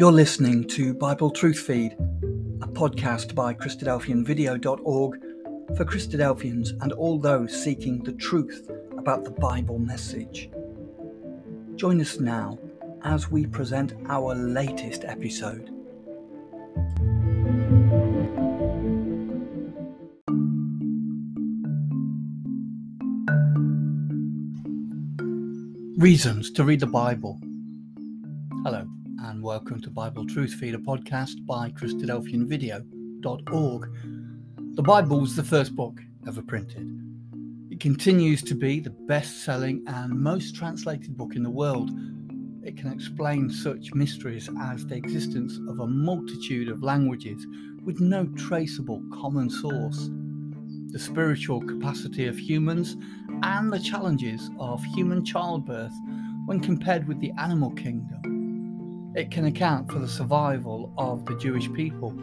You're listening to Bible Truth Feed, a podcast by Christadelphianvideo.org for Christadelphians and all those seeking the truth about the Bible message. Join us now as we present our latest episode. Reasons to read the Bible. Hello and welcome to Bible Truth Feeder podcast by Christadelphianvideo.org. The Bible was the first book ever printed. It continues to be the best selling and most translated book in the world. It can explain such mysteries as the existence of a multitude of languages with no traceable common source, the spiritual capacity of humans, and the challenges of human childbirth when compared with the animal kingdom it can account for the survival of the Jewish people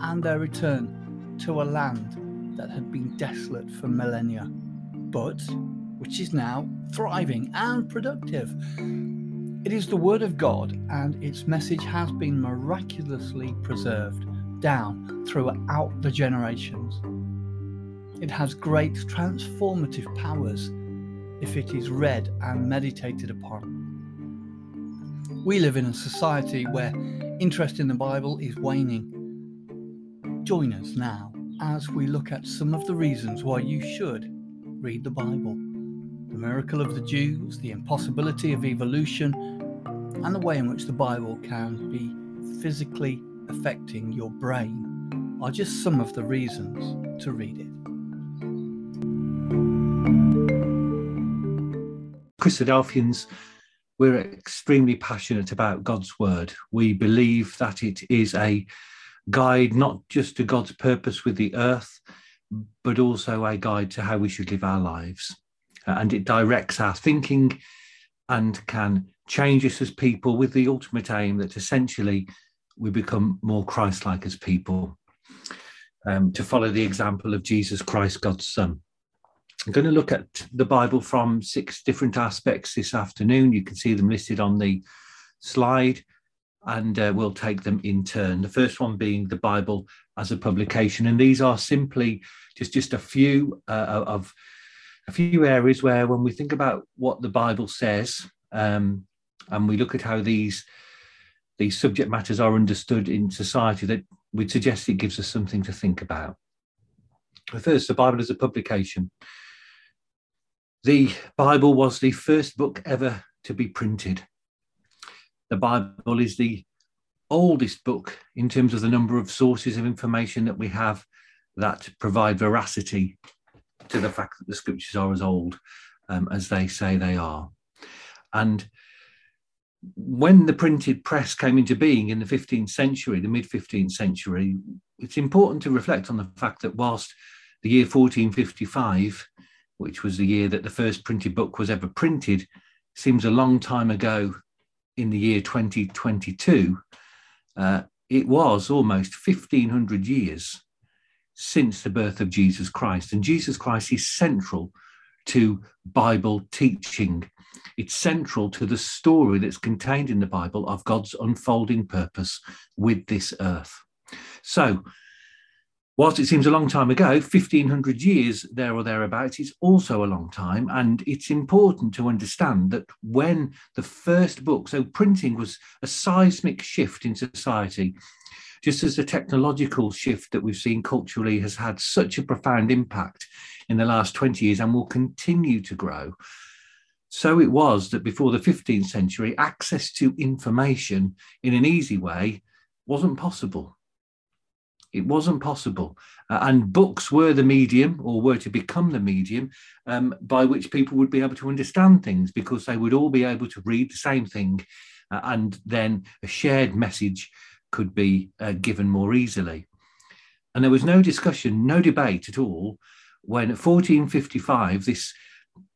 and their return to a land that had been desolate for millennia, but which is now thriving and productive. It is the Word of God, and its message has been miraculously preserved down throughout the generations. It has great transformative powers if it is read and meditated upon. We live in a society where interest in the Bible is waning. Join us now as we look at some of the reasons why you should read the Bible the miracle of the Jews, the impossibility of evolution, and the way in which the Bible can be physically affecting your brain are just some of the reasons to read it. Christadelphians we're extremely passionate about God's word. We believe that it is a guide not just to God's purpose with the earth, but also a guide to how we should live our lives. Uh, and it directs our thinking and can change us as people with the ultimate aim that essentially we become more Christ like as people. Um, to follow the example of Jesus Christ, God's Son. I'm going to look at the Bible from six different aspects this afternoon. You can see them listed on the slide, and uh, we'll take them in turn. The first one being the Bible as a publication, and these are simply just just a few uh, of a few areas where, when we think about what the Bible says, um, and we look at how these these subject matters are understood in society, that we'd suggest it gives us something to think about. First, the Bible as a publication. The Bible was the first book ever to be printed. The Bible is the oldest book in terms of the number of sources of information that we have that provide veracity to the fact that the scriptures are as old um, as they say they are. And when the printed press came into being in the 15th century, the mid 15th century, it's important to reflect on the fact that whilst the year 1455 which was the year that the first printed book was ever printed, seems a long time ago in the year 2022. Uh, it was almost 1500 years since the birth of Jesus Christ. And Jesus Christ is central to Bible teaching. It's central to the story that's contained in the Bible of God's unfolding purpose with this earth. So, whilst it seems a long time ago, 1500 years there or thereabouts is also a long time. And it's important to understand that when the first book, so printing was a seismic shift in society, just as the technological shift that we've seen culturally has had such a profound impact in the last 20 years and will continue to grow. So it was that before the 15th century, access to information in an easy way wasn't possible it wasn't possible. Uh, and books were the medium, or were to become the medium, um, by which people would be able to understand things because they would all be able to read the same thing. Uh, and then a shared message could be uh, given more easily. And there was no discussion, no debate at all when 1455, this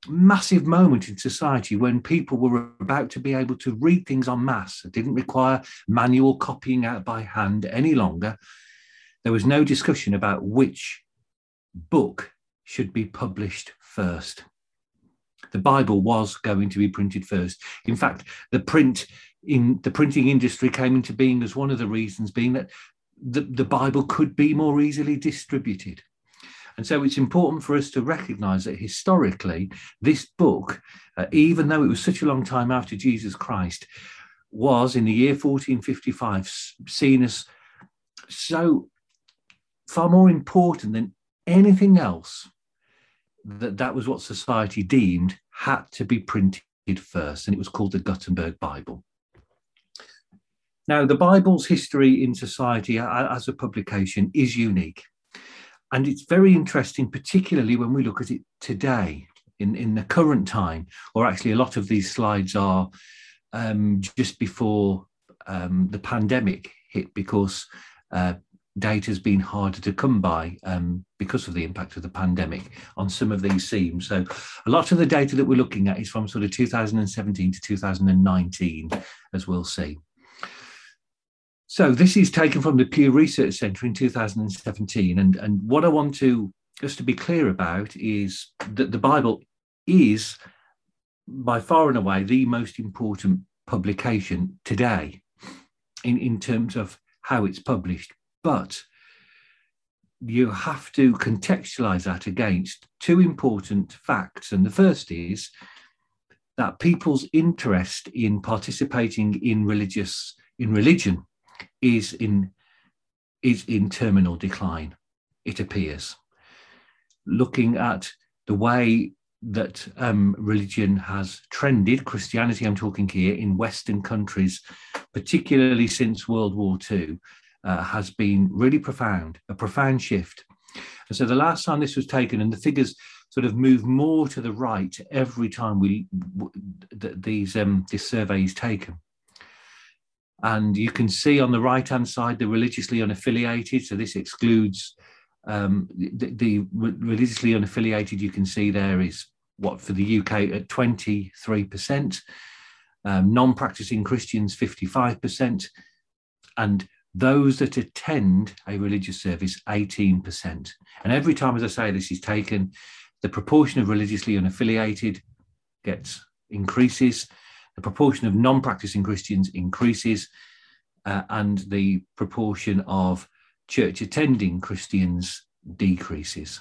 massive moment in society when people were about to be able to read things en masse. It didn't require manual copying out by hand any longer there was no discussion about which book should be published first. The Bible was going to be printed first. In fact, the print in the printing industry came into being as one of the reasons being that the, the Bible could be more easily distributed. And so it's important for us to recognize that historically, this book, uh, even though it was such a long time after Jesus Christ, was in the year 1455 seen as so far more important than anything else that that was what society deemed had to be printed first and it was called the gutenberg bible. Now the bible's history in society as a publication is unique and it's very interesting particularly when we look at it today in, in the current time or actually a lot of these slides are um, just before um, the pandemic hit because uh, data has been harder to come by um, because of the impact of the pandemic on some of these themes. So a lot of the data that we're looking at is from sort of 2017 to 2019, as we'll see. So this is taken from the Pew Research Centre in 2017. And, and what I want to just to be clear about is that the Bible is by far and away the most important publication today in, in terms of how it's published. But you have to contextualize that against two important facts. And the first is that people's interest in participating in religious in religion is in is in terminal decline, it appears. Looking at the way that um, religion has trended, Christianity, I'm talking here, in Western countries, particularly since World War II, uh, has been really profound, a profound shift. And so the last time this was taken, and the figures sort of move more to the right every time we these um, this survey is taken. And you can see on the right hand side the religiously unaffiliated. So this excludes um, the, the, religiously unaffiliated. You can see there is what for the UK at 23%, um, non practicing Christians 55%, and those that attend a religious service 18%. And every time, as I say, this is taken, the proportion of religiously unaffiliated gets increases, the proportion of non practicing Christians increases, uh, and the proportion of church attending Christians decreases.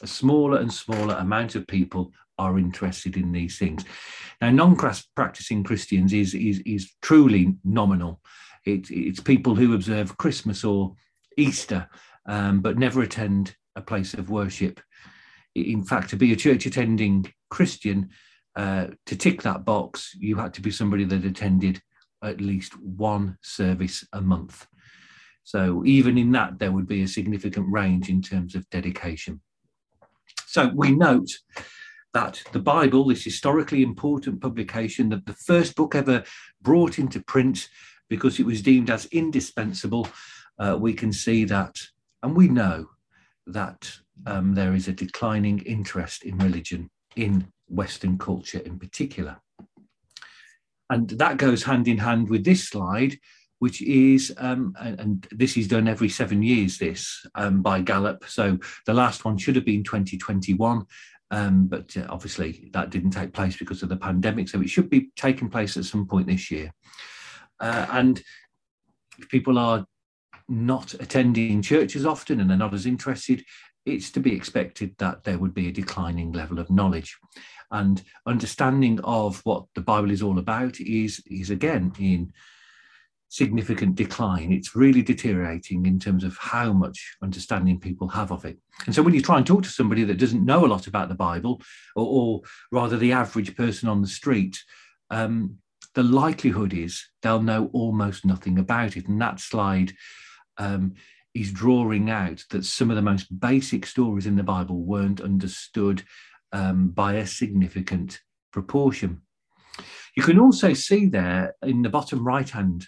A smaller and smaller amount of people are interested in these things. Now, non-practicing Christians is, is, is truly nominal. It, it's people who observe Christmas or Easter, um, but never attend a place of worship. In fact, to be a church attending Christian, uh, to tick that box, you had to be somebody that attended at least one service a month. So even in that, there would be a significant range in terms of dedication. So we note that the Bible, this historically important publication, that the first book ever brought into print because it was deemed as indispensable, uh, we can see that, and we know that um, there is a declining interest in religion in Western culture in particular. And that goes hand in hand with this slide, which is, um, and, and, this is done every seven years, this um, by Gallup. So the last one should have been 2021, um, but uh, obviously that didn't take place because of the pandemic. So it should be taking place at some point this year. Uh, and if people are not attending churches often and they're not as interested, it's to be expected that there would be a declining level of knowledge. And understanding of what the Bible is all about is, is again in significant decline. It's really deteriorating in terms of how much understanding people have of it. And so when you try and talk to somebody that doesn't know a lot about the Bible, or, or rather the average person on the street, um, the likelihood is they'll know almost nothing about it. And that slide um, is drawing out that some of the most basic stories in the Bible weren't understood um, by a significant proportion. You can also see there in the bottom right hand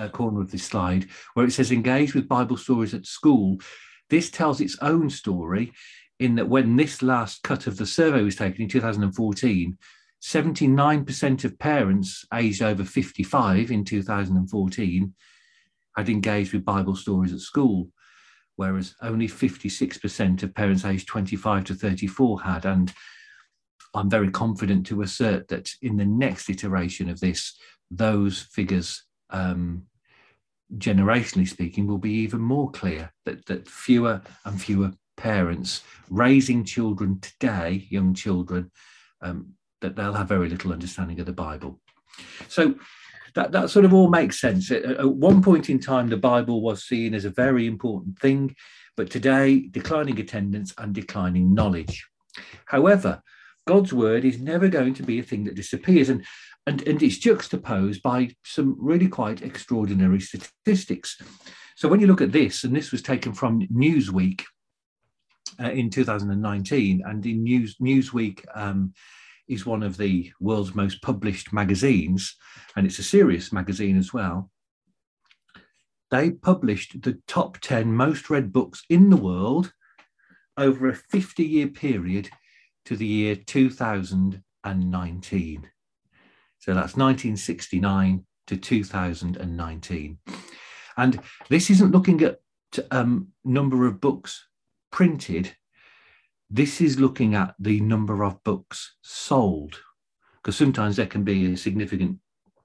uh, corner of this slide where it says engage with Bible stories at school. This tells its own story in that when this last cut of the survey was taken in 2014, 79% of parents aged over 55 in 2014 had engaged with Bible stories at school, whereas only 56% of parents aged 25 to 34 had. And I'm very confident to assert that in the next iteration of this, those figures, um, generationally speaking, will be even more clear that, that fewer and fewer parents raising children today, young children, um, that they'll have very little understanding of the Bible. So that, that sort of all makes sense. At, at one point in time, the Bible was seen as a very important thing, but today, declining attendance and declining knowledge. However, God's word is never going to be a thing that disappears. And, and, and it's juxtaposed by some really quite extraordinary statistics. So when you look at this, and this was taken from Newsweek uh, in 2019, and in News, Newsweek um, is one of the world's most published magazines, and it's a serious magazine as well. They published the top 10 most read books in the world over a 50 year period to the year 2019. So that's 1969 to 2019. And this isn't looking at um, number of books printed. This is looking at the number of books sold, because sometimes there can be a significant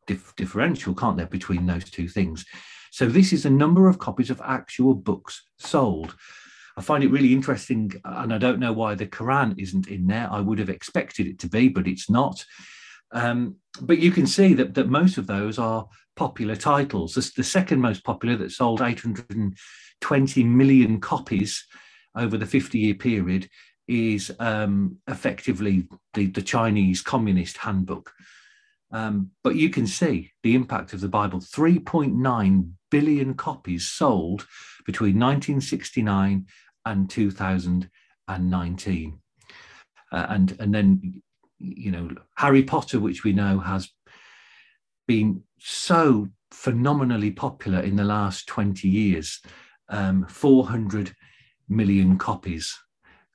dif- differential, can't there, between those two things. So this is the number of copies of actual books sold. I find it really interesting, and I don't know why the Quran isn't in there. I would have expected it to be, but it's not. Um, but you can see that, that most of those are popular titles. The, the second most popular that sold 820 million copies over the 50 year period is um, effectively the, the Chinese Communist Handbook. Um, but you can see the impact of the Bible 3.9 billion copies sold between 1969 and 2019. Uh, and, and then, you know, Harry Potter, which we know has been so phenomenally popular in the last 20 years um, 400 million copies.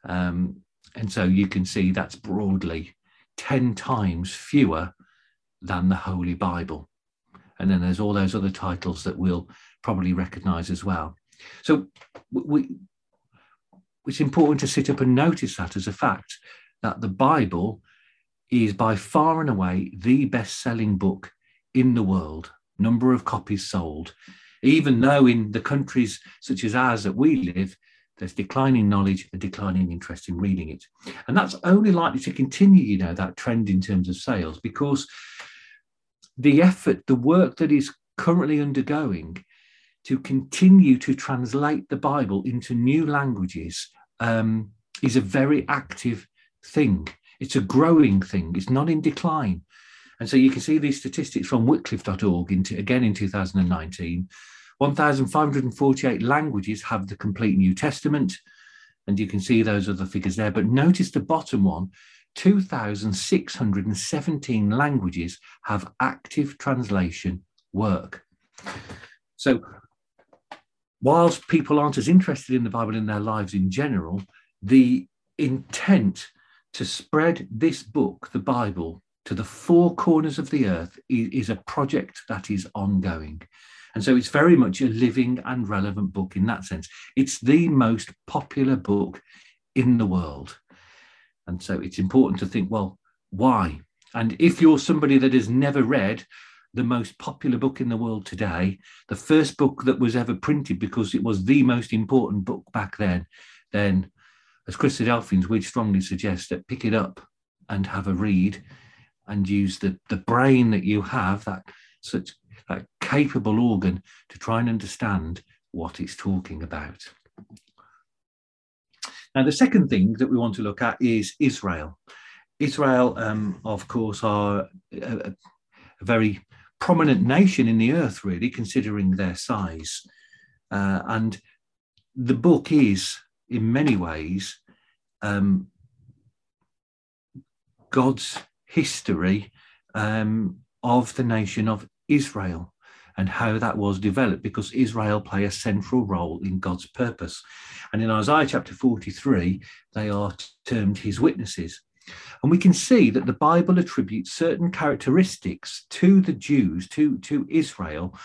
Um, and so you can see that's broadly 10 times fewer than the Holy Bible. And then there's all those other titles that we'll probably recognize as well. So we, it's important to sit up and notice that as a fact that the Bible is by far and away the best selling book in the world, number of copies sold, even though in the countries such as ours that we live, there's declining knowledge and declining interest in reading it. And that's only likely to continue, you know, that trend in terms of sales because the effort, the work that is currently undergoing to continue to translate the Bible into new languages um, is a very active thing. It's a growing thing. It's not in decline. And so you can see these statistics from Wycliffe.org into, again in 2019. 1,548 languages have the complete New Testament. And you can see those other figures there. But notice the bottom one 2,617 languages have active translation work. So, whilst people aren't as interested in the Bible in their lives in general, the intent to spread this book, the Bible, to the four corners of the earth is, is a project that is ongoing. And so it's very much a living and relevant book in that sense. It's the most popular book in the world. And so it's important to think, well, why? And if you're somebody that has never read the most popular book in the world today, the first book that was ever printed because it was the most important book back then, then as Chris Christadelphians, we'd strongly suggest that pick it up and have a read and use the, the brain that you have, that such that capable organ to try and understand what it's talking about. Now, the second thing that we want to look at is Israel. Israel, um, of course, are a, a, very prominent nation in the earth, really, considering their size. Uh, and the book is, in many ways, um, God's history um, of the nation of Israel and how that was developed because Israel play a central role in God's purpose. And in Isaiah chapter 43, they are termed his witnesses. And we can see that the Bible attributes certain characteristics to the Jews, to, to Israel,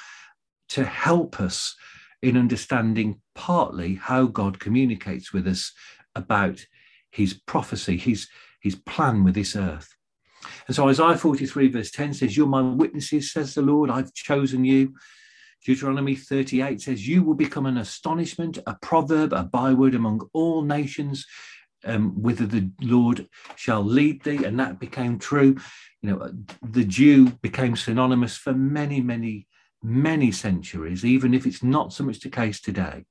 to help us in understanding partly how God communicates with us about his prophecy, his, his plan with this earth. And so Isaiah 43, verse 10 says, You're my witnesses, says the Lord, I've chosen you. Deuteronomy 38 says, You will become an astonishment, a proverb, a byword among all nations, um, whither the Lord shall lead thee. And that became true. You know, the Jew became synonymous for many, many, many centuries, even if it's not so much the case today,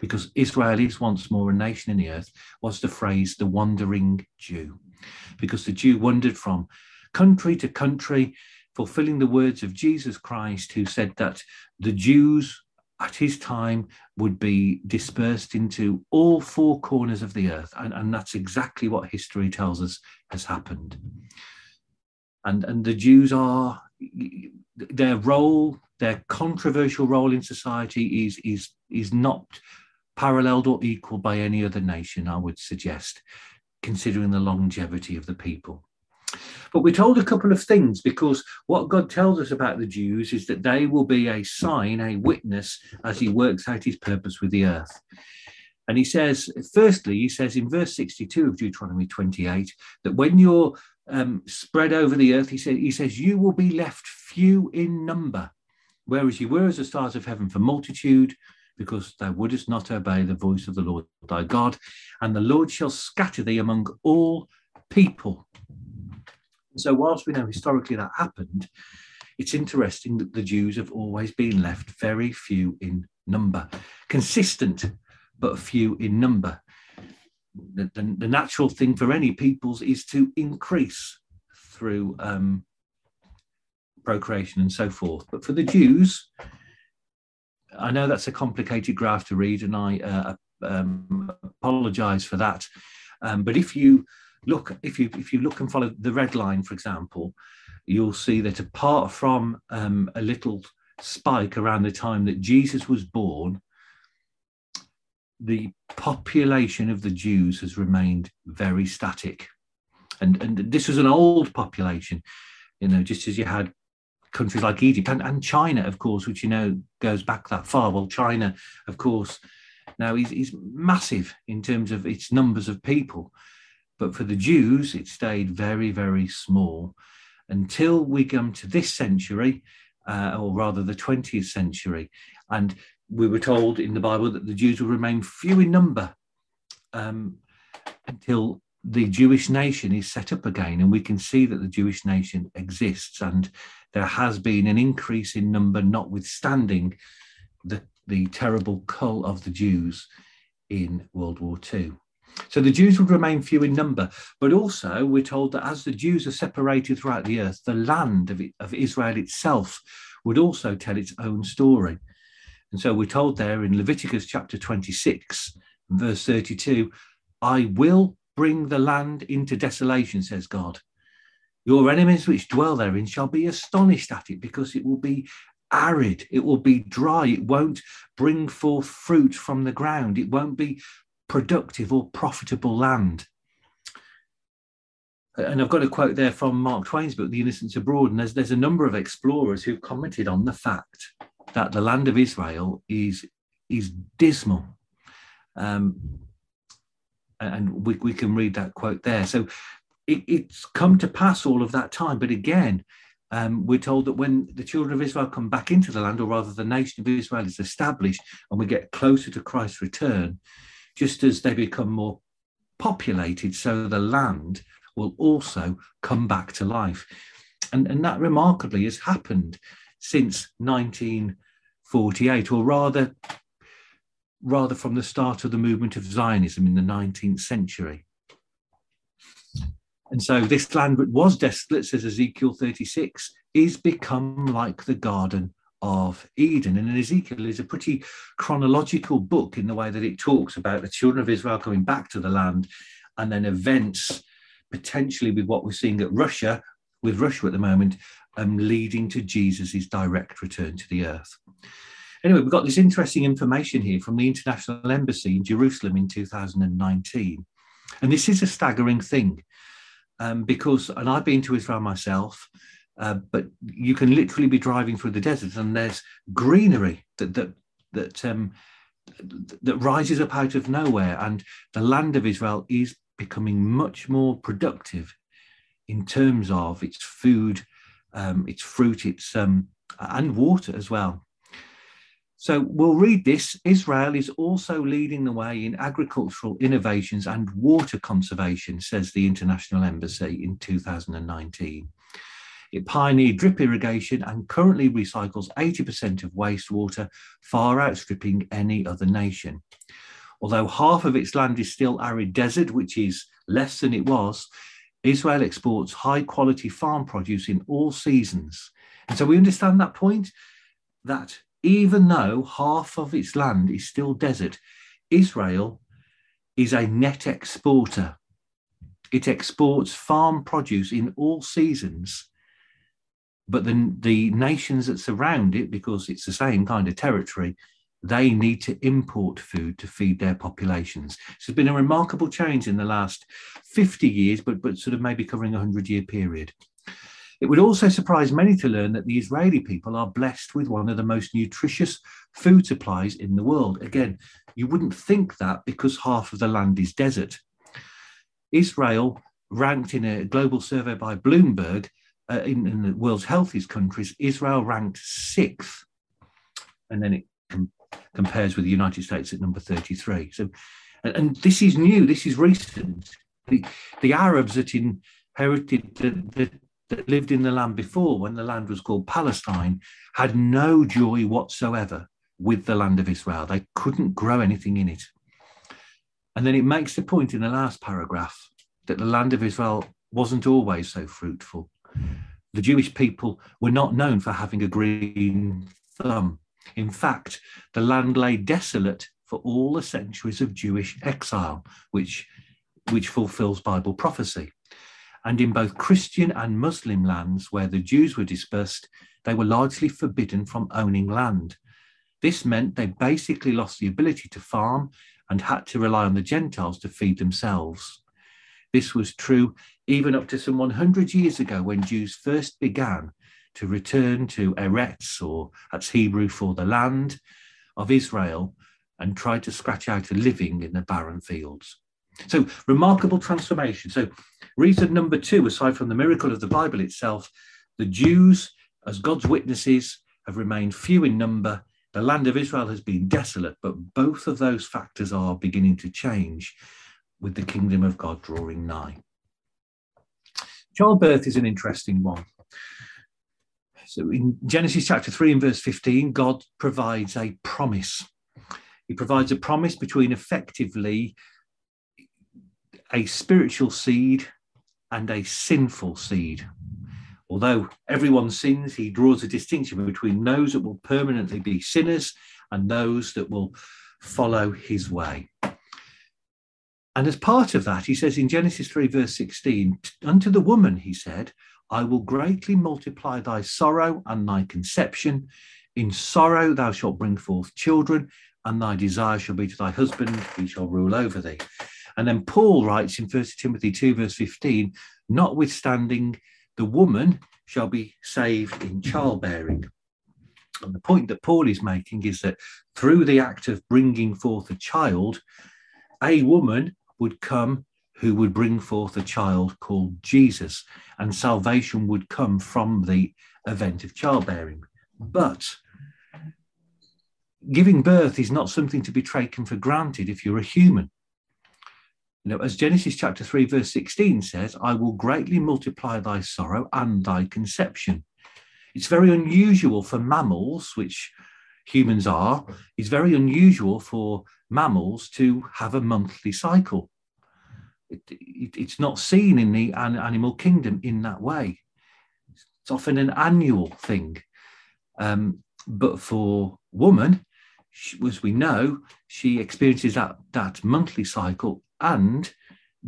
because Israel is once more a nation in the earth, was the phrase the wandering Jew, because the Jew wandered from country to country, fulfilling the words of Jesus Christ, who said that the Jews at his time would be dispersed into all four corners of the earth. And, and that's exactly what history tells us has happened. And, and the Jews are, their role, their controversial role in society is, is, is not paralleled or equal by any other nation, I would suggest, considering the longevity of the people. But we're told a couple of things because what God tells us about the Jews is that they will be a sign, a witness, as he works out his purpose with the earth. And he says, firstly, he says in verse 62 of Deuteronomy 28 that when you're um, spread over the earth, he said, he says, you will be left few in number, whereas you were as the stars of heaven for multitude, because thou wouldest not obey the voice of the Lord thy God, and the Lord shall scatter thee among all people. So, whilst we know historically that happened, it's interesting that the Jews have always been left very few in number, consistent, but few in number. The, the, the natural thing for any peoples is to increase through um, procreation and so forth. But for the Jews, I know that's a complicated graph to read, and I uh, um, apologize for that. Um, but if you look if you if you look and follow the red line, for example, you'll see that apart from um, a little spike around the time that Jesus was born, the population of the Jews has remained very static. And, and this was an old population, you know, just as you had countries like Egypt and, and China, of course, which you know goes back that far. Well, China, of course, now is, is massive in terms of its numbers of people. But for the Jews, it stayed very, very small until we come to this century, uh, or rather the 20th century. And we were told in the Bible that the Jews will remain few in number um, until the Jewish nation is set up again. And we can see that the Jewish nation exists. And there has been an increase in number, notwithstanding the, the terrible cull of the Jews in World War II. So the Jews would remain few in number, but also we're told that as the Jews are separated throughout the earth, the land of, of Israel itself would also tell its own story. And so we're told there in Leviticus chapter 26, verse 32, I will bring the land into desolation, says God. Your enemies which dwell therein shall be astonished at it because it will be arid, it will be dry, it won't bring forth fruit from the ground, it won't be productive or profitable land. And I've got a quote there from Mark Twain's book, The Innocents Abroad. And there's, there's a number of explorers who've commented on the fact that the land of Israel is, is dismal. Um, and we, we can read that quote there. So it, it's come to pass all of that time. But again, um, we're told that when the children of Israel come back into the land, or rather the nation of Israel is established, and we get closer to Christ's return, just as they become more populated, so the land will also come back to life. And, and that remarkably has happened since 1948, or rather, rather from the start of the movement of Zionism in the 19th century. And so this land that was desolate, says Ezekiel 36, is become like the Garden of Eden. And Ezekiel is a pretty chronological book in the way that it talks about the children of Israel coming back to the land and then events potentially with what we're seeing at Russia, with Russia at the moment, um, leading to Jesus' direct return to the earth. Anyway, we've got this interesting information here from the International Embassy in Jerusalem in 2019. And this is a staggering thing um, because, and I've been to Israel myself, uh, but you can literally be driving through the desert and there's greenery that that that um, that rises up out of nowhere, and the land of Israel is becoming much more productive in terms of its food, um, its fruit, its um, and water as well. So we'll read this. Israel is also leading the way in agricultural innovations and water conservation, says the International Embassy in 2019. It pioneered drip irrigation and currently recycles 80% of wastewater, far outstripping any other nation. Although half of its land is still arid desert, which is less than it was, Israel exports high quality farm produce in all seasons. And so we understand that point that even though half of its land is still desert, Israel is a net exporter. It exports farm produce in all seasons, but the, the nations that surround it, because it's the same kind of territory, they need to import food to feed their populations. So it's been a remarkable change in the last 50 years, but, but sort of maybe covering a 100 year period. It would also surprise many to learn that the Israeli people are blessed with one of the most nutritious food supplies in the world. Again, you wouldn't think that because half of the land is desert. Israel ranked in a global survey by Bloomberg uh, in, in, the world's healthiest countries, Israel ranked sixth. And then it com- compares with the United States at number 33. So, and, and this is new, this is recent. The, the Arabs that inherited the, the that lived in the land before, when the land was called Palestine, had no joy whatsoever with the land of Israel. They couldn't grow anything in it. And then it makes the point in the last paragraph that the land of Israel wasn't always so fruitful. The Jewish people were not known for having a green thumb. In fact, the land lay desolate for all the centuries of Jewish exile, which, which fulfills Bible prophecy and in both Christian and Muslim lands where the Jews were dispersed, they were largely forbidden from owning land. This meant they basically lost the ability to farm and had to rely on the Gentiles to feed themselves. This was true even up to some 100 years ago when Jews first began to return to Eretz, or that's Hebrew for the land of Israel, and tried to scratch out a living in the barren fields. So, remarkable transformation. So, reason number two, aside from the miracle of the Bible itself, the Jews, as God's witnesses, have remained few in number. The land of Israel has been desolate, but both of those factors are beginning to change with the kingdom of God drawing nigh. Childbirth is an interesting one. So in Genesis chapter 3 and verse 15, God provides a promise. He provides a promise between effectively a spiritual seed and a sinful seed. Although everyone sins, he draws a distinction between those that will permanently be sinners and those that will follow his way. And as part of that, he says in Genesis 3, verse 16, Unto the woman, he said, I will greatly multiply thy sorrow and thy conception. In sorrow thou shalt bring forth children, and thy desire shall be to thy husband, he shall rule over thee. And then Paul writes in 1 Timothy 2, verse 15, notwithstanding the woman shall be saved in childbearing. And the point that Paul is making is that through the act of bringing forth a child, a woman would come who would bring forth a child called Jesus, and salvation would come from the event of childbearing. But giving birth is not something to be taken for granted if you're a human. You know, as Genesis chapter 3, verse 16 says, I will greatly multiply thy sorrow and thy conception. It's very unusual for mammals, which humans are, it's very unusual for mammals to have a monthly cycle. It, it, it's not seen in the animal kingdom in that way. It's often an annual thing. Um, but for woman, she, as we know, she experiences that, that monthly cycle and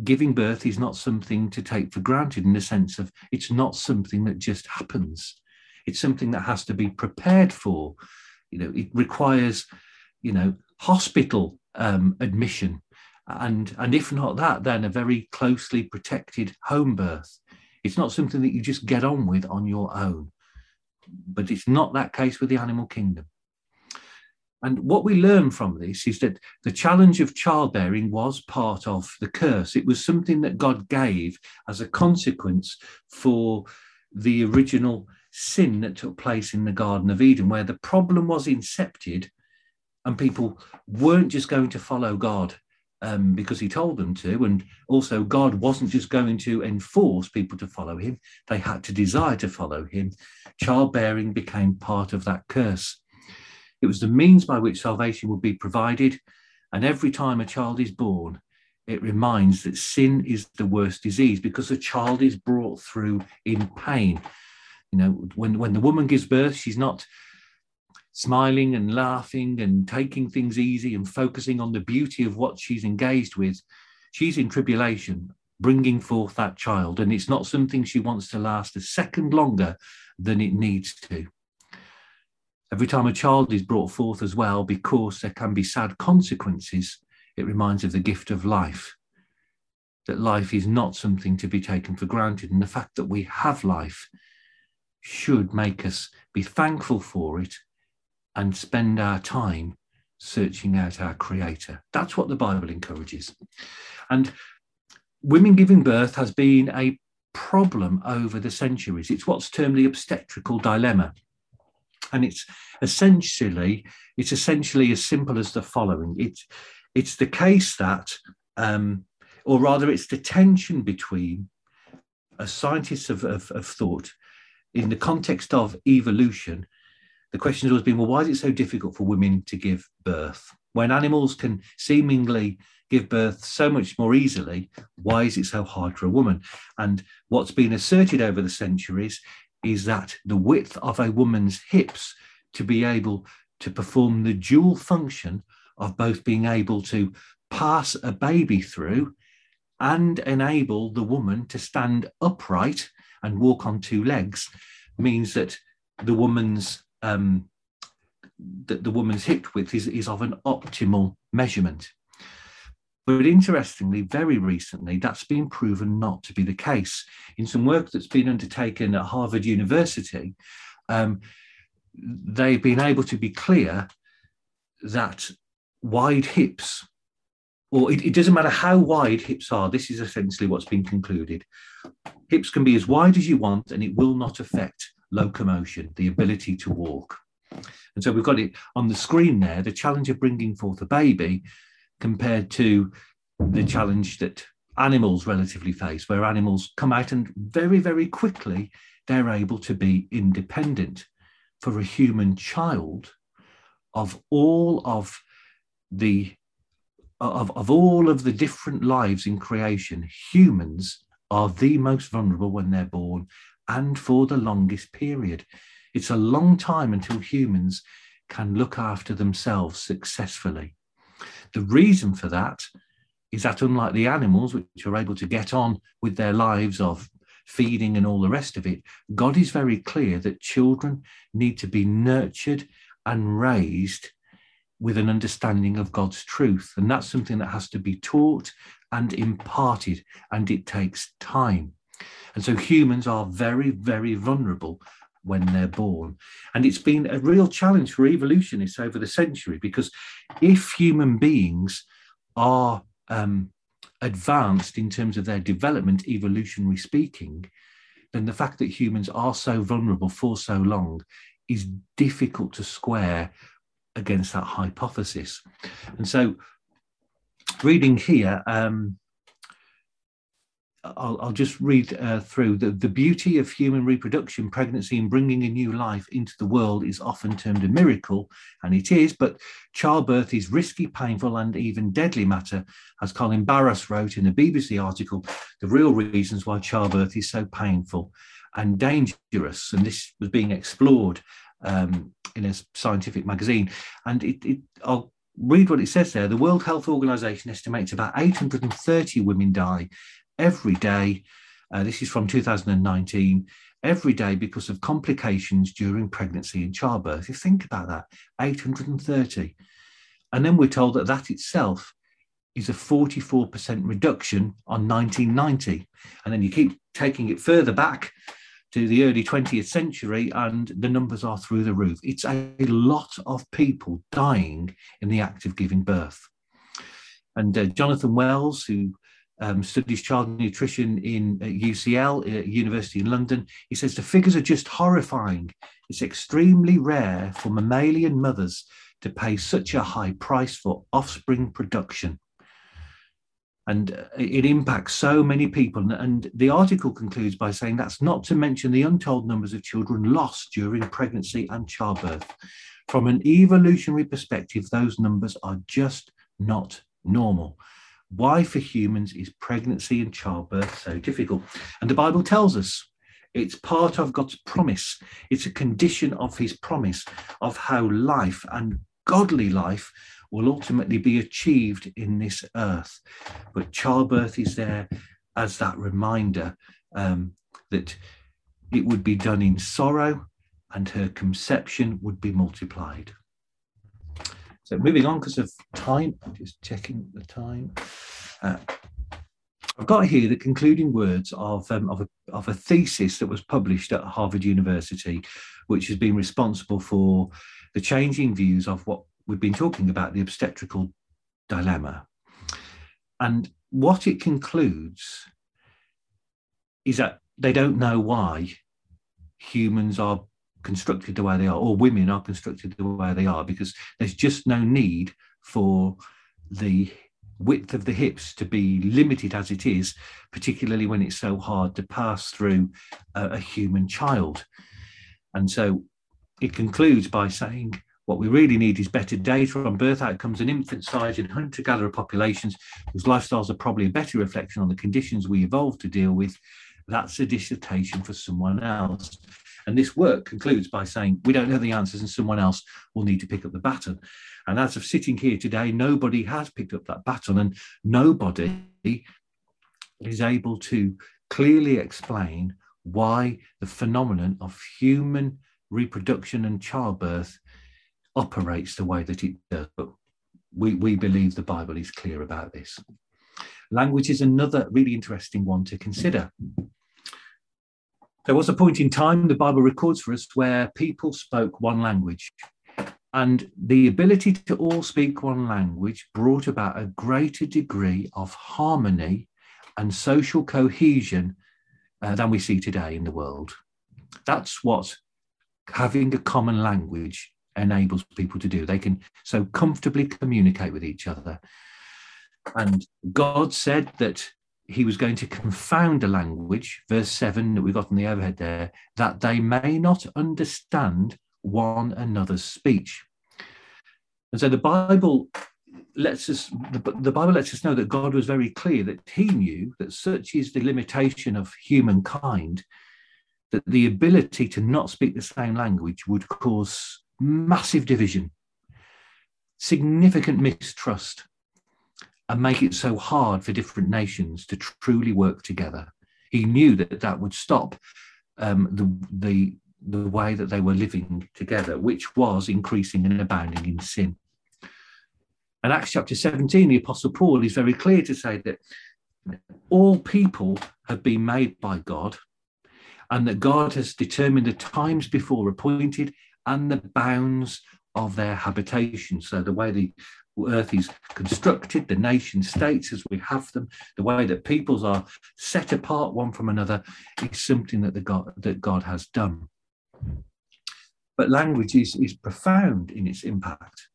giving birth is not something to take for granted in the sense of it's not something that just happens. It's something that has to be prepared for. You know, it requires, you know, hospital um, admission, and and if not that, then a very closely protected home birth. It's not something that you just get on with on your own. But it's not that case with the animal kingdom. And what we learn from this is that the challenge of childbearing was part of the curse. It was something that God gave as a consequence for the original sin that took place in the Garden of Eden, where the problem was incepted and people weren't just going to follow God um, because he told them to. And also, God wasn't just going to enforce people to follow him, they had to desire to follow him. Childbearing became part of that curse. It was the means by which salvation would be provided. And every time a child is born, it reminds that sin is the worst disease because a child is brought through in pain. You know, when, when the woman gives birth, she's not smiling and laughing and taking things easy and focusing on the beauty of what she's engaged with. She's in tribulation, bringing forth that child. And it's not something she wants to last a second longer than it needs to. Every time a child is brought forth as well, because there can be sad consequences, it reminds of the gift of life. That life is not something to be taken for granted. And the fact that we have life should make us be thankful for it and spend our time searching out our creator. That's what the Bible encourages. And women giving birth has been a problem over the centuries. It's what's termed the obstetrical dilemma. And it's essentially, it's essentially as simple as the following. It's it's the case that, um, or rather, it's the tension between a scientist of, of, of thought in the context of evolution. The question has always been, well, why is it so difficult for women to give birth? When animals can seemingly give birth so much more easily, why is it so hard for a woman? And what's been asserted over the centuries is that the width of a woman's hips to be able to perform the dual function of both being able to pass a baby through and enable the woman to stand upright and walk on two legs means that the woman's um, that the woman's hip width is, is of an optimal measurement. But interestingly, very recently, that's been proven not to be the case. In some work that's been undertaken at Harvard University, um, they've been able to be clear that wide hips, or it, it, doesn't matter how wide hips are, this is essentially what's been concluded. Hips can be as wide as you want, and it will not affect locomotion, the ability to walk. And so we've got it on the screen there the challenge of bringing forth a baby compared to the challenge that animals relatively face, where animals come out and very, very quickly they're able to be independent. For a human child, of all of the of, of all of the different lives in creation, humans are the most vulnerable when they're born and for the longest period. It's a long time until humans can look after themselves successfully. The reason for that is that, unlike the animals, which are able to get on with their lives of feeding and all the rest of it, God is very clear that children need to be nurtured and raised with an understanding of God's truth. And that's something that has to be taught and imparted, and it takes time. And so humans are very, very vulnerable when they're born. And it's been a real challenge for evolutionists over the century because if human beings are um, advanced in terms of their development, evolutionary speaking, then the fact that humans are so vulnerable for so long is difficult to square against that hypothesis. And so, reading here, um, I'll, I'll just read uh, through the, the beauty of human reproduction, pregnancy, and bringing a new life into the world is often termed a miracle, and it is, but childbirth is risky, painful, and even deadly matter. As Colin Barras wrote in a BBC article, the real reasons why childbirth is so painful and dangerous, and this was being explored um, in a scientific magazine. And it, it, I'll read what it says there. The World Health Organization estimates about 830 women die every day. Uh, this is from 2019. Every day because of complications during pregnancy and childbirth. You think about that 830. And then we're told that that itself is a 44% reduction on 1990. And then you keep taking it further back to the early 20th century, and the numbers are through the roof. It's a lot of people dying in the act of giving birth. And uh, Jonathan Wells, who um, studies child nutrition in UCL, uh, University in London, he says the figures are just horrifying. It's extremely rare for mammalian mothers to pay such a high price for offspring production and uh, it impacts so many people. And the article concludes by saying that's not to mention the untold numbers of children lost during pregnancy and childbirth. From an evolutionary perspective, those numbers are just not normal. Why, for humans, is pregnancy and childbirth so difficult? And the Bible tells us it's part of God's promise. It's a condition of his promise of how life and godly life will ultimately be achieved in this earth. But childbirth is there as that reminder um, that it would be done in sorrow and her conception would be multiplied. So moving on because of time, I'm just checking the time. Uh, I've got here the concluding words of, um, of, a, of a thesis that was published at Harvard University, which has been responsible for the changing views of what we've been talking about the obstetrical dilemma. And what it concludes is that they don't know why humans are constructed the way they are, or women are constructed the way they are, because there's just no need for the width of the hips to be limited as it is, particularly when it's so hard to pass through a, a human child. And so it concludes by saying what we really need is better data on birth outcomes and infant size in hunter gatherer populations whose lifestyles are probably a better reflection on the conditions we evolved to deal with. That's a dissertation for someone else. And this work concludes by saying we don't know the answers and someone else will need to pick up the baton. And as of sitting here today, nobody has picked up that baton and nobody is able to clearly explain why the phenomenon of human reproduction and childbirth operates the way that it does. But we, we believe the Bible is clear about this. Language is another really interesting one to consider. There was a point in time, the Bible records for us, where people spoke one language. And the ability to all speak one language brought about a greater degree of harmony and social cohesion uh, than we see today in the world. That's what having a common language enables people to do. They can so comfortably communicate with each other. And God said that he was going to confound a language, verse 7 that we got on the overhead there, that they may not understand one another's speech. And so the Bible lets us the, the, bible lets us know that god was very clear that he knew that such is the limitation of humankind that the ability to not speak the same language would cause massive division, significant mistrust, and make it so hard for different nations to truly work together. He knew that that would stop um, the, the, the way that they were living together, which was increasing and abounding in sin. And Acts chapter 17, the Apostle Paul is very clear to say that all people have been made by God, and that God has determined the times before appointed and the bounds of their habitation. So the way the earth is constructed, the nation states as we have them, the way that peoples are set apart one from another is something that the God that God has done. But language is, is profound in its impact.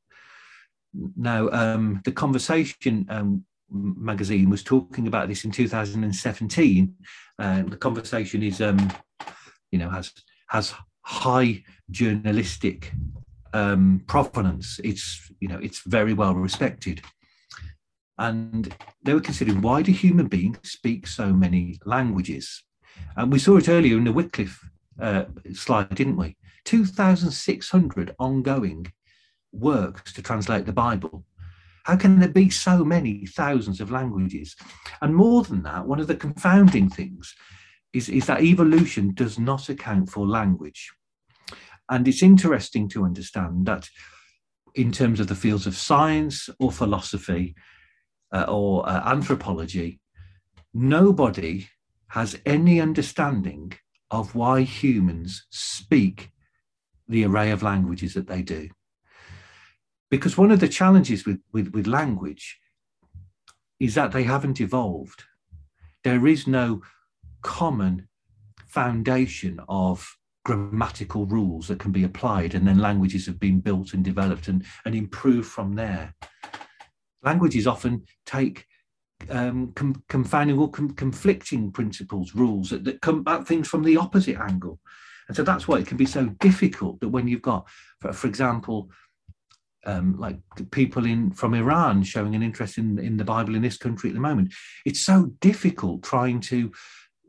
Now, um, the conversation um, magazine was talking about this in 2017. Uh, the conversation is, um, you know, has has high journalistic um, provenance. It's you know it's very well respected, and they were considering why do human beings speak so many languages? And we saw it earlier in the Wycliffe uh, slide, didn't we? Two thousand six hundred ongoing works to translate the Bible. How can there be so many thousands of languages? And more than that, one of the confounding things is, is that evolution does not account for language. And it's interesting to understand that in terms of the fields of science or philosophy uh, or uh, anthropology, nobody has any understanding of why humans speak the array of languages that they do. Because one of the challenges with, with, with language is that they haven't evolved. There is no common foundation of grammatical rules that can be applied, and then languages have been built and developed and, and improved from there. Languages often take um, com- confounding or com- conflicting principles, rules that, that come at things from the opposite angle. And so that's why it can be so difficult that when you've got, for, for example, um, like people in from Iran showing an interest in, in the Bible in this country at the moment, it's so difficult trying to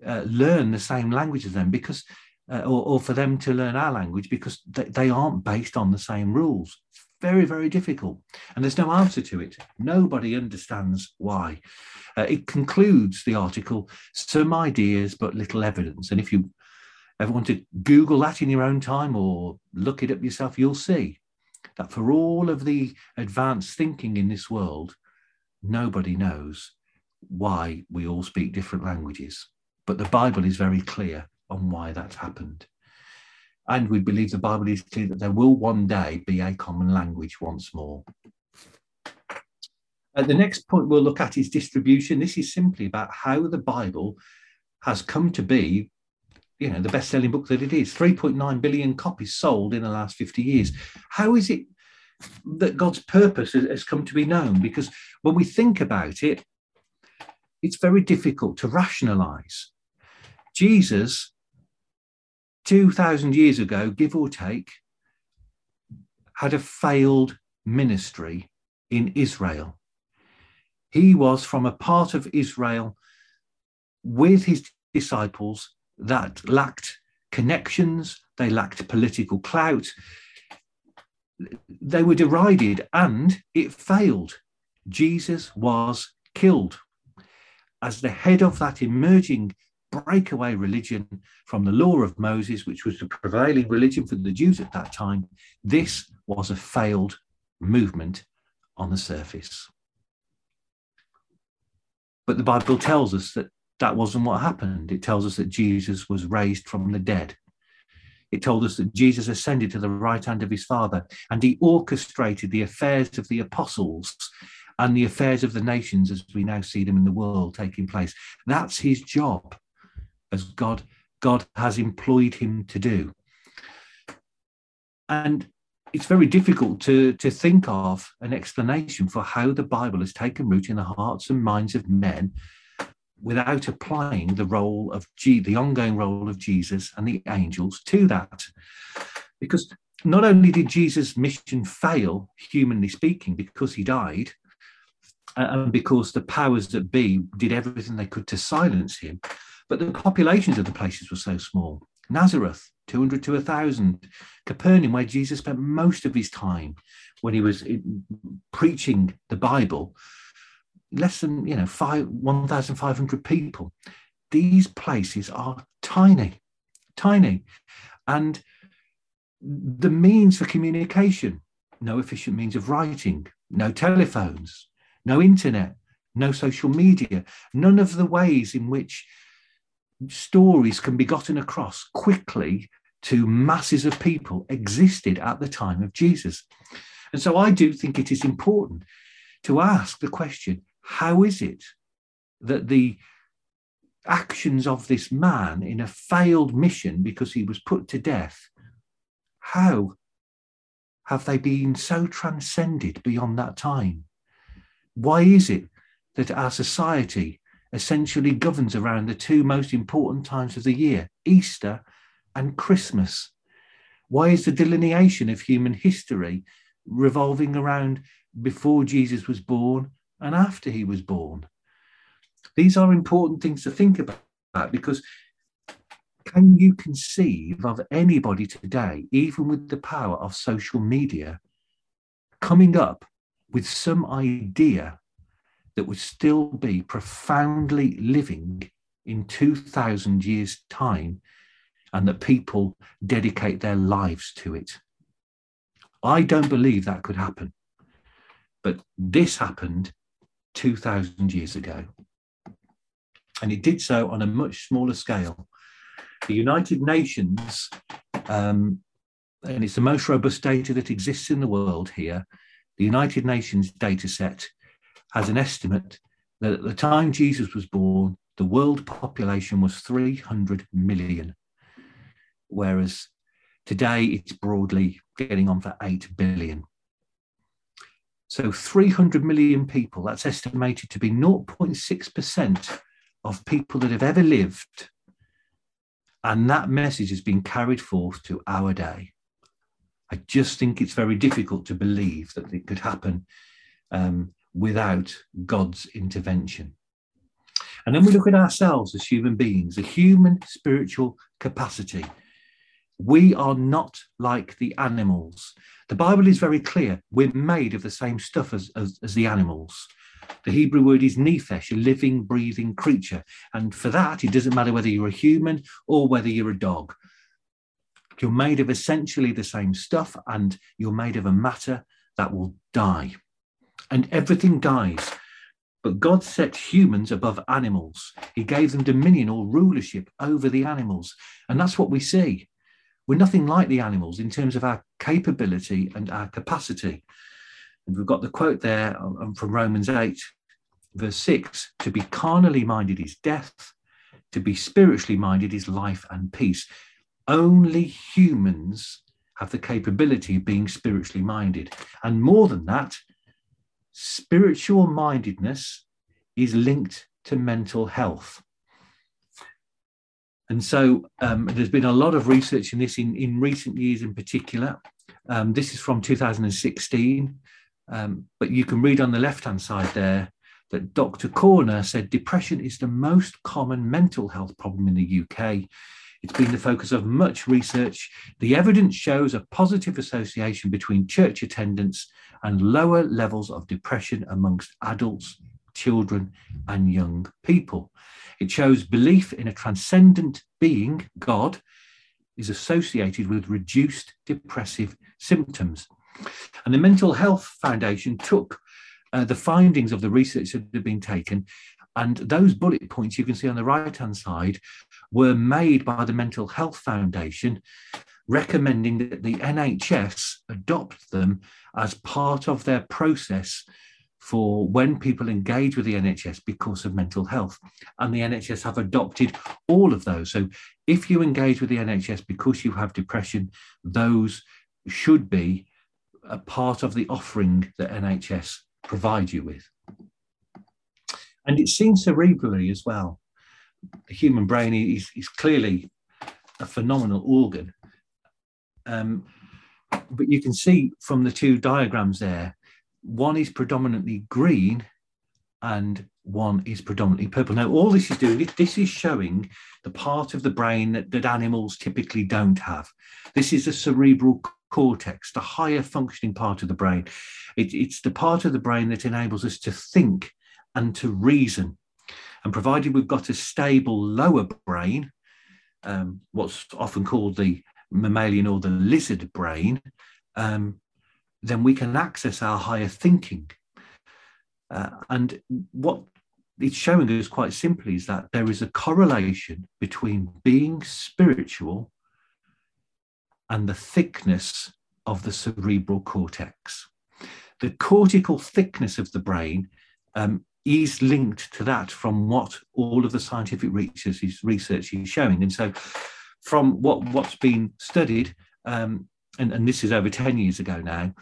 uh, learn the same language as them because, uh, or, or, for them to learn our language because they, they aren't based on the same rules. It's Very, very difficult. And there's no answer to it. Nobody understands why. Uh, it concludes the article some ideas, but little evidence. And if you ever want to Google that in your own time or look it up yourself, you'll see that for all of the advanced thinking in this world, nobody knows why we all speak different languages. But the Bible is very clear on why that's happened. And we believe the Bible is clear that there will one day be a common language once more. Uh, the next point we'll look at is distribution. This is simply about how the Bible has come to be, you know, the best-selling book that it is. 3.9 billion copies sold in the last 50 years. How is it that God's purpose has come to be known? Because when we think about it, it's very difficult to rationalize. Jesus 2,000 years ago, give or take, had a failed ministry in Israel. He was from a part of Israel with his disciples that lacked connections, they lacked political clout, they were derided, and it failed. Jesus was killed. As the head of that emerging breakaway religion from the law of Moses, which was the prevailing religion for the Jews at that time, this was a failed movement on the surface. But the Bible tells us that that wasn't what happened. It tells us that Jesus was raised from the dead. It told us that Jesus ascended to the right hand of his Father and he orchestrated the affairs of the apostles and the affairs of the nations as we now see them in the world taking place. That's his job as God, God has employed him to do. And it's very difficult to, to think of an explanation for how the Bible has taken root in the hearts and minds of men without applying the role of G, the ongoing role of Jesus and the angels to that. Because not only did Jesus' mission fail, humanly speaking, because he died, uh, and because the powers that be did everything they could to silence him, but the populations of the places were so small. Nazareth, 200 to 1,000. Capernaum, where Jesus spent most of his time when he was eh, preaching the Bible, less than, you know, 1,500 people. These places are tiny, tiny. And the means for communication, no efficient means of writing, no telephones, no internet, no social media, none of the ways in which stories can be gotten across quickly to masses of people existed at the time of Jesus. And so I do think it is important to ask the question how is it that the actions of this man in a failed mission because he was put to death, how have they been so transcended beyond that time? Why is it that our society essentially governs around the two most important times of the year, Easter and Christmas. Why is the delineation of human history revolving around before Jesus was born and after he was born? These are important things to think about because can you conceive of anybody today, even with the power of social media, coming up with some idea that would still be profoundly living in 2,000 years' time and that people dedicate their lives to it. I don't believe that could happen. But this happened 2,000 years ago. And it did so on a much smaller scale. The United Nations, um, and it's the most robust data that exists in the world here, the United Nations data set has an estimate that at the time Jesus was born, the world population was 300 million, whereas today it's broadly getting on for 8 billion. So 300 million people, that's estimated to be 0.6% of people that have ever lived. And that message has been carried forth to our day. I just think it's very difficult to believe that it could happen um, without God's intervention. And then we look at ourselves as human beings, a human spiritual capacity. We are not like the animals. The Bible is very clear. We're made of the same stuff as, as, as the animals. The Hebrew word is nephesh, a living, breathing creature. And for that, it doesn't matter whether you're a human or whether you're a dog. You're made of essentially the same stuff, and you're made of a matter that will die. And everything dies. But God set humans above animals. He gave them dominion or rulership over the animals. And that's what we see. We're nothing like the animals in terms of our capability and our capacity. And we've got the quote there um, from Romans 8, verse 6 to be carnally minded is death, to be spiritually minded is life and peace. Only humans have the capability of being spiritually minded. And more than that, spiritual mindedness is linked to mental health. And so um, there's been a lot of research in this in, in recent years in particular. Um, this is from 2016, um, but you can read on the left hand side there that Dr. Corner said depression is the most common mental health problem in the UK. It's been the focus of much research. The evidence shows a positive association between church attendance and lower levels of depression amongst adults, children, and young people. It shows belief in a transcendent being, God, is associated with reduced depressive symptoms. And the Mental Health Foundation took uh, the findings of the research that had been taken, and those bullet points you can see on the right hand side were made by the Mental Health Foundation, recommending that the NHS adopt them as part of their process for when people engage with the NHS because of mental health. And the NHS have adopted all of those. So if you engage with the NHS because you have depression, those should be a part of the offering that NHS provide you with. And it's seen cerebrally as well. The human brain is, is clearly a phenomenal organ. Um, but you can see from the two diagrams there, one is predominantly green and one is predominantly purple. Now, all this is doing, this is showing the part of the brain that, that animals typically don't have. This is the cerebral cortex, the higher functioning part of the brain. It, it's the part of the brain that enables us to think and to reason. And provided we've got a stable lower brain, um, what's often called the mammalian or the lizard brain, um, then we can access our higher thinking. Uh, and what it's showing us quite simply is that there is a correlation between being spiritual and the thickness of the cerebral cortex. The cortical thickness of the brain um, is linked to that from what all of the scientific research is, research is showing. And so, from what, what's been studied, um, and, and this is over 10 years ago now,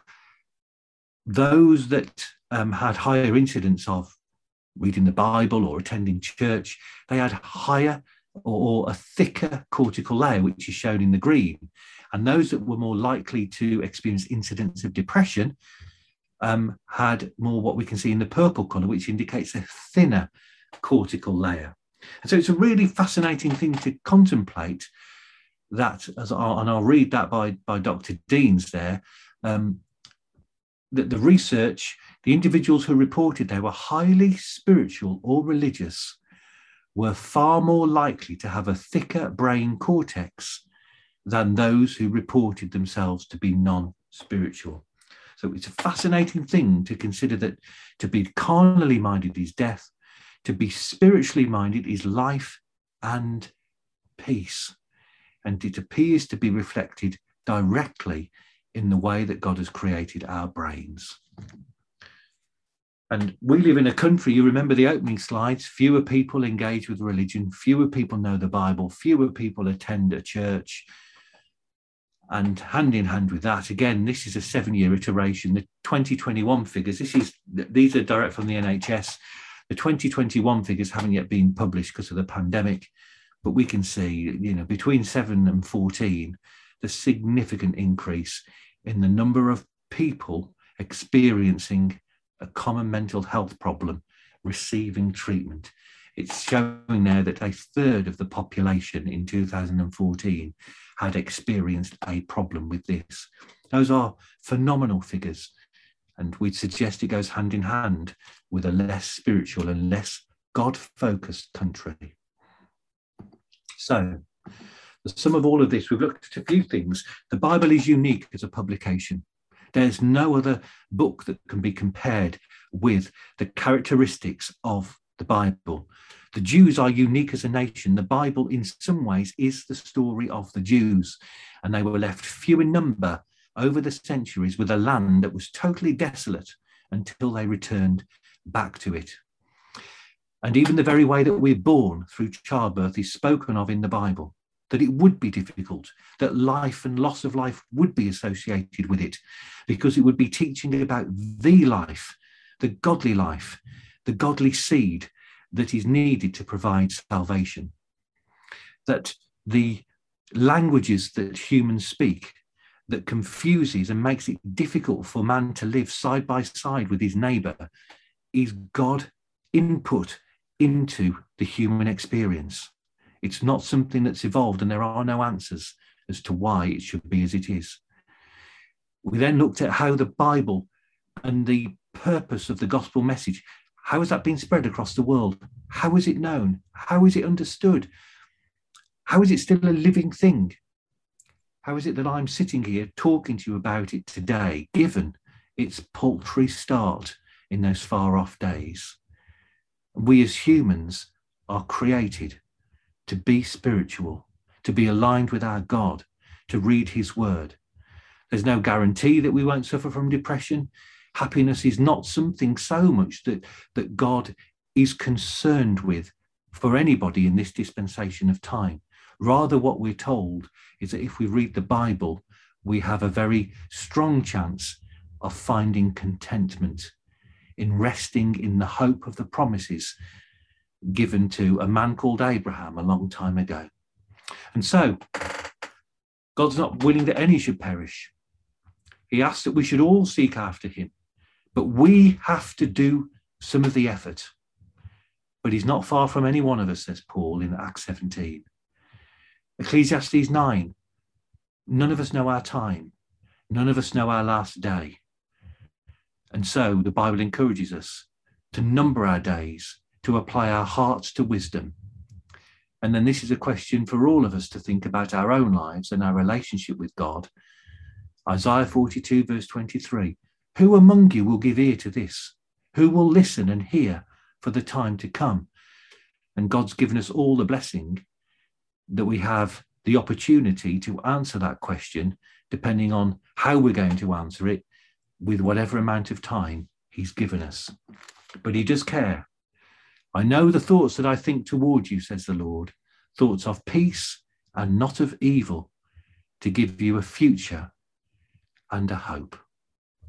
those that um, had higher incidence of reading the Bible or attending church, they had higher or, or a thicker cortical layer, which is shown in the green. And those that were more likely to experience incidents of depression um, had more what we can see in the purple colour, which indicates a thinner cortical layer. And so it's a really fascinating thing to contemplate that, as I'll, and I'll read that by, by Dr. Deans there, um, that the research, the individuals who reported they were highly spiritual or religious were far more likely to have a thicker brain cortex than those who reported themselves to be non spiritual. So it's a fascinating thing to consider that to be carnally minded is death, to be spiritually minded is life and peace. and it appears to be reflected directly in the way that God has created our brains. And we live in a country, you remember the opening slides, fewer people engage with religion, fewer people know the Bible, fewer people attend a church. And hand in hand with that, again, this is a seven year iteration. The 2021 figures, this is these are direct from the NHS. The 2021 figures haven't yet been published because of the pandemic, but we can see, you know, between seven and 14, the significant increase in the number of people experiencing a common mental health problem receiving treatment. It's showing now that a third of the population in 2014 had experienced a problem with this. Those are phenomenal figures. And we'd suggest it goes hand in hand with a less spiritual and less God focused country. So, the sum of all of this, we've looked at a few things. The Bible is unique as a publication. There's no other book that can be compared with the characteristics of the Bible. The Jews are unique as a nation. The Bible, in some ways, is the story of the Jews, and they were left few in number over the centuries with a land that was totally desolate until they returned back to it. And even the very way that we're born through childbirth is spoken of in the Bible that it would be difficult, that life and loss of life would be associated with it, because it would be teaching about the life, the godly life, the godly seed that is needed to provide salvation. That the languages that humans speak that confuses and makes it difficult for man to live side by side with his neighbor is God input into the human experience. It's not something that's evolved, and there are no answers as to why it should be as it is. We then looked at how the Bible and the purpose of the gospel message, how has that been spread across the world? How is it known? How is it understood? How is it still a living thing? How is it that I'm sitting here talking to you about it today, given its paltry start in those far off days? We as humans are created to be spiritual, to be aligned with our God, to read His Word. There's no guarantee that we won't suffer from depression. Happiness is not something so much that, that God is concerned with for anybody in this dispensation of time. Rather, what we're told is that if we read the Bible, we have a very strong chance of finding contentment in resting in the hope of the promises given to a man called Abraham a long time ago. And so, God's not willing that any should perish. He asks that we should all seek after him, but we have to do some of the effort. But he's not far from any one of us, says Paul in Acts 17. Ecclesiastes 9 none of us know our time, none of us know our last day. And so the Bible encourages us to number our days to apply our hearts to wisdom. And then this is a question for all of us to think about our own lives and our relationship with God. Isaiah 42, verse 23 Who among you will give ear to this? Who will listen and hear for the time to come? And God's given us all the blessing that we have the opportunity to answer that question, depending on how we're going to answer it, with whatever amount of time He's given us. But He does care I know the thoughts that I think toward you, says the Lord, thoughts of peace and not of evil, to give you a future and a hope.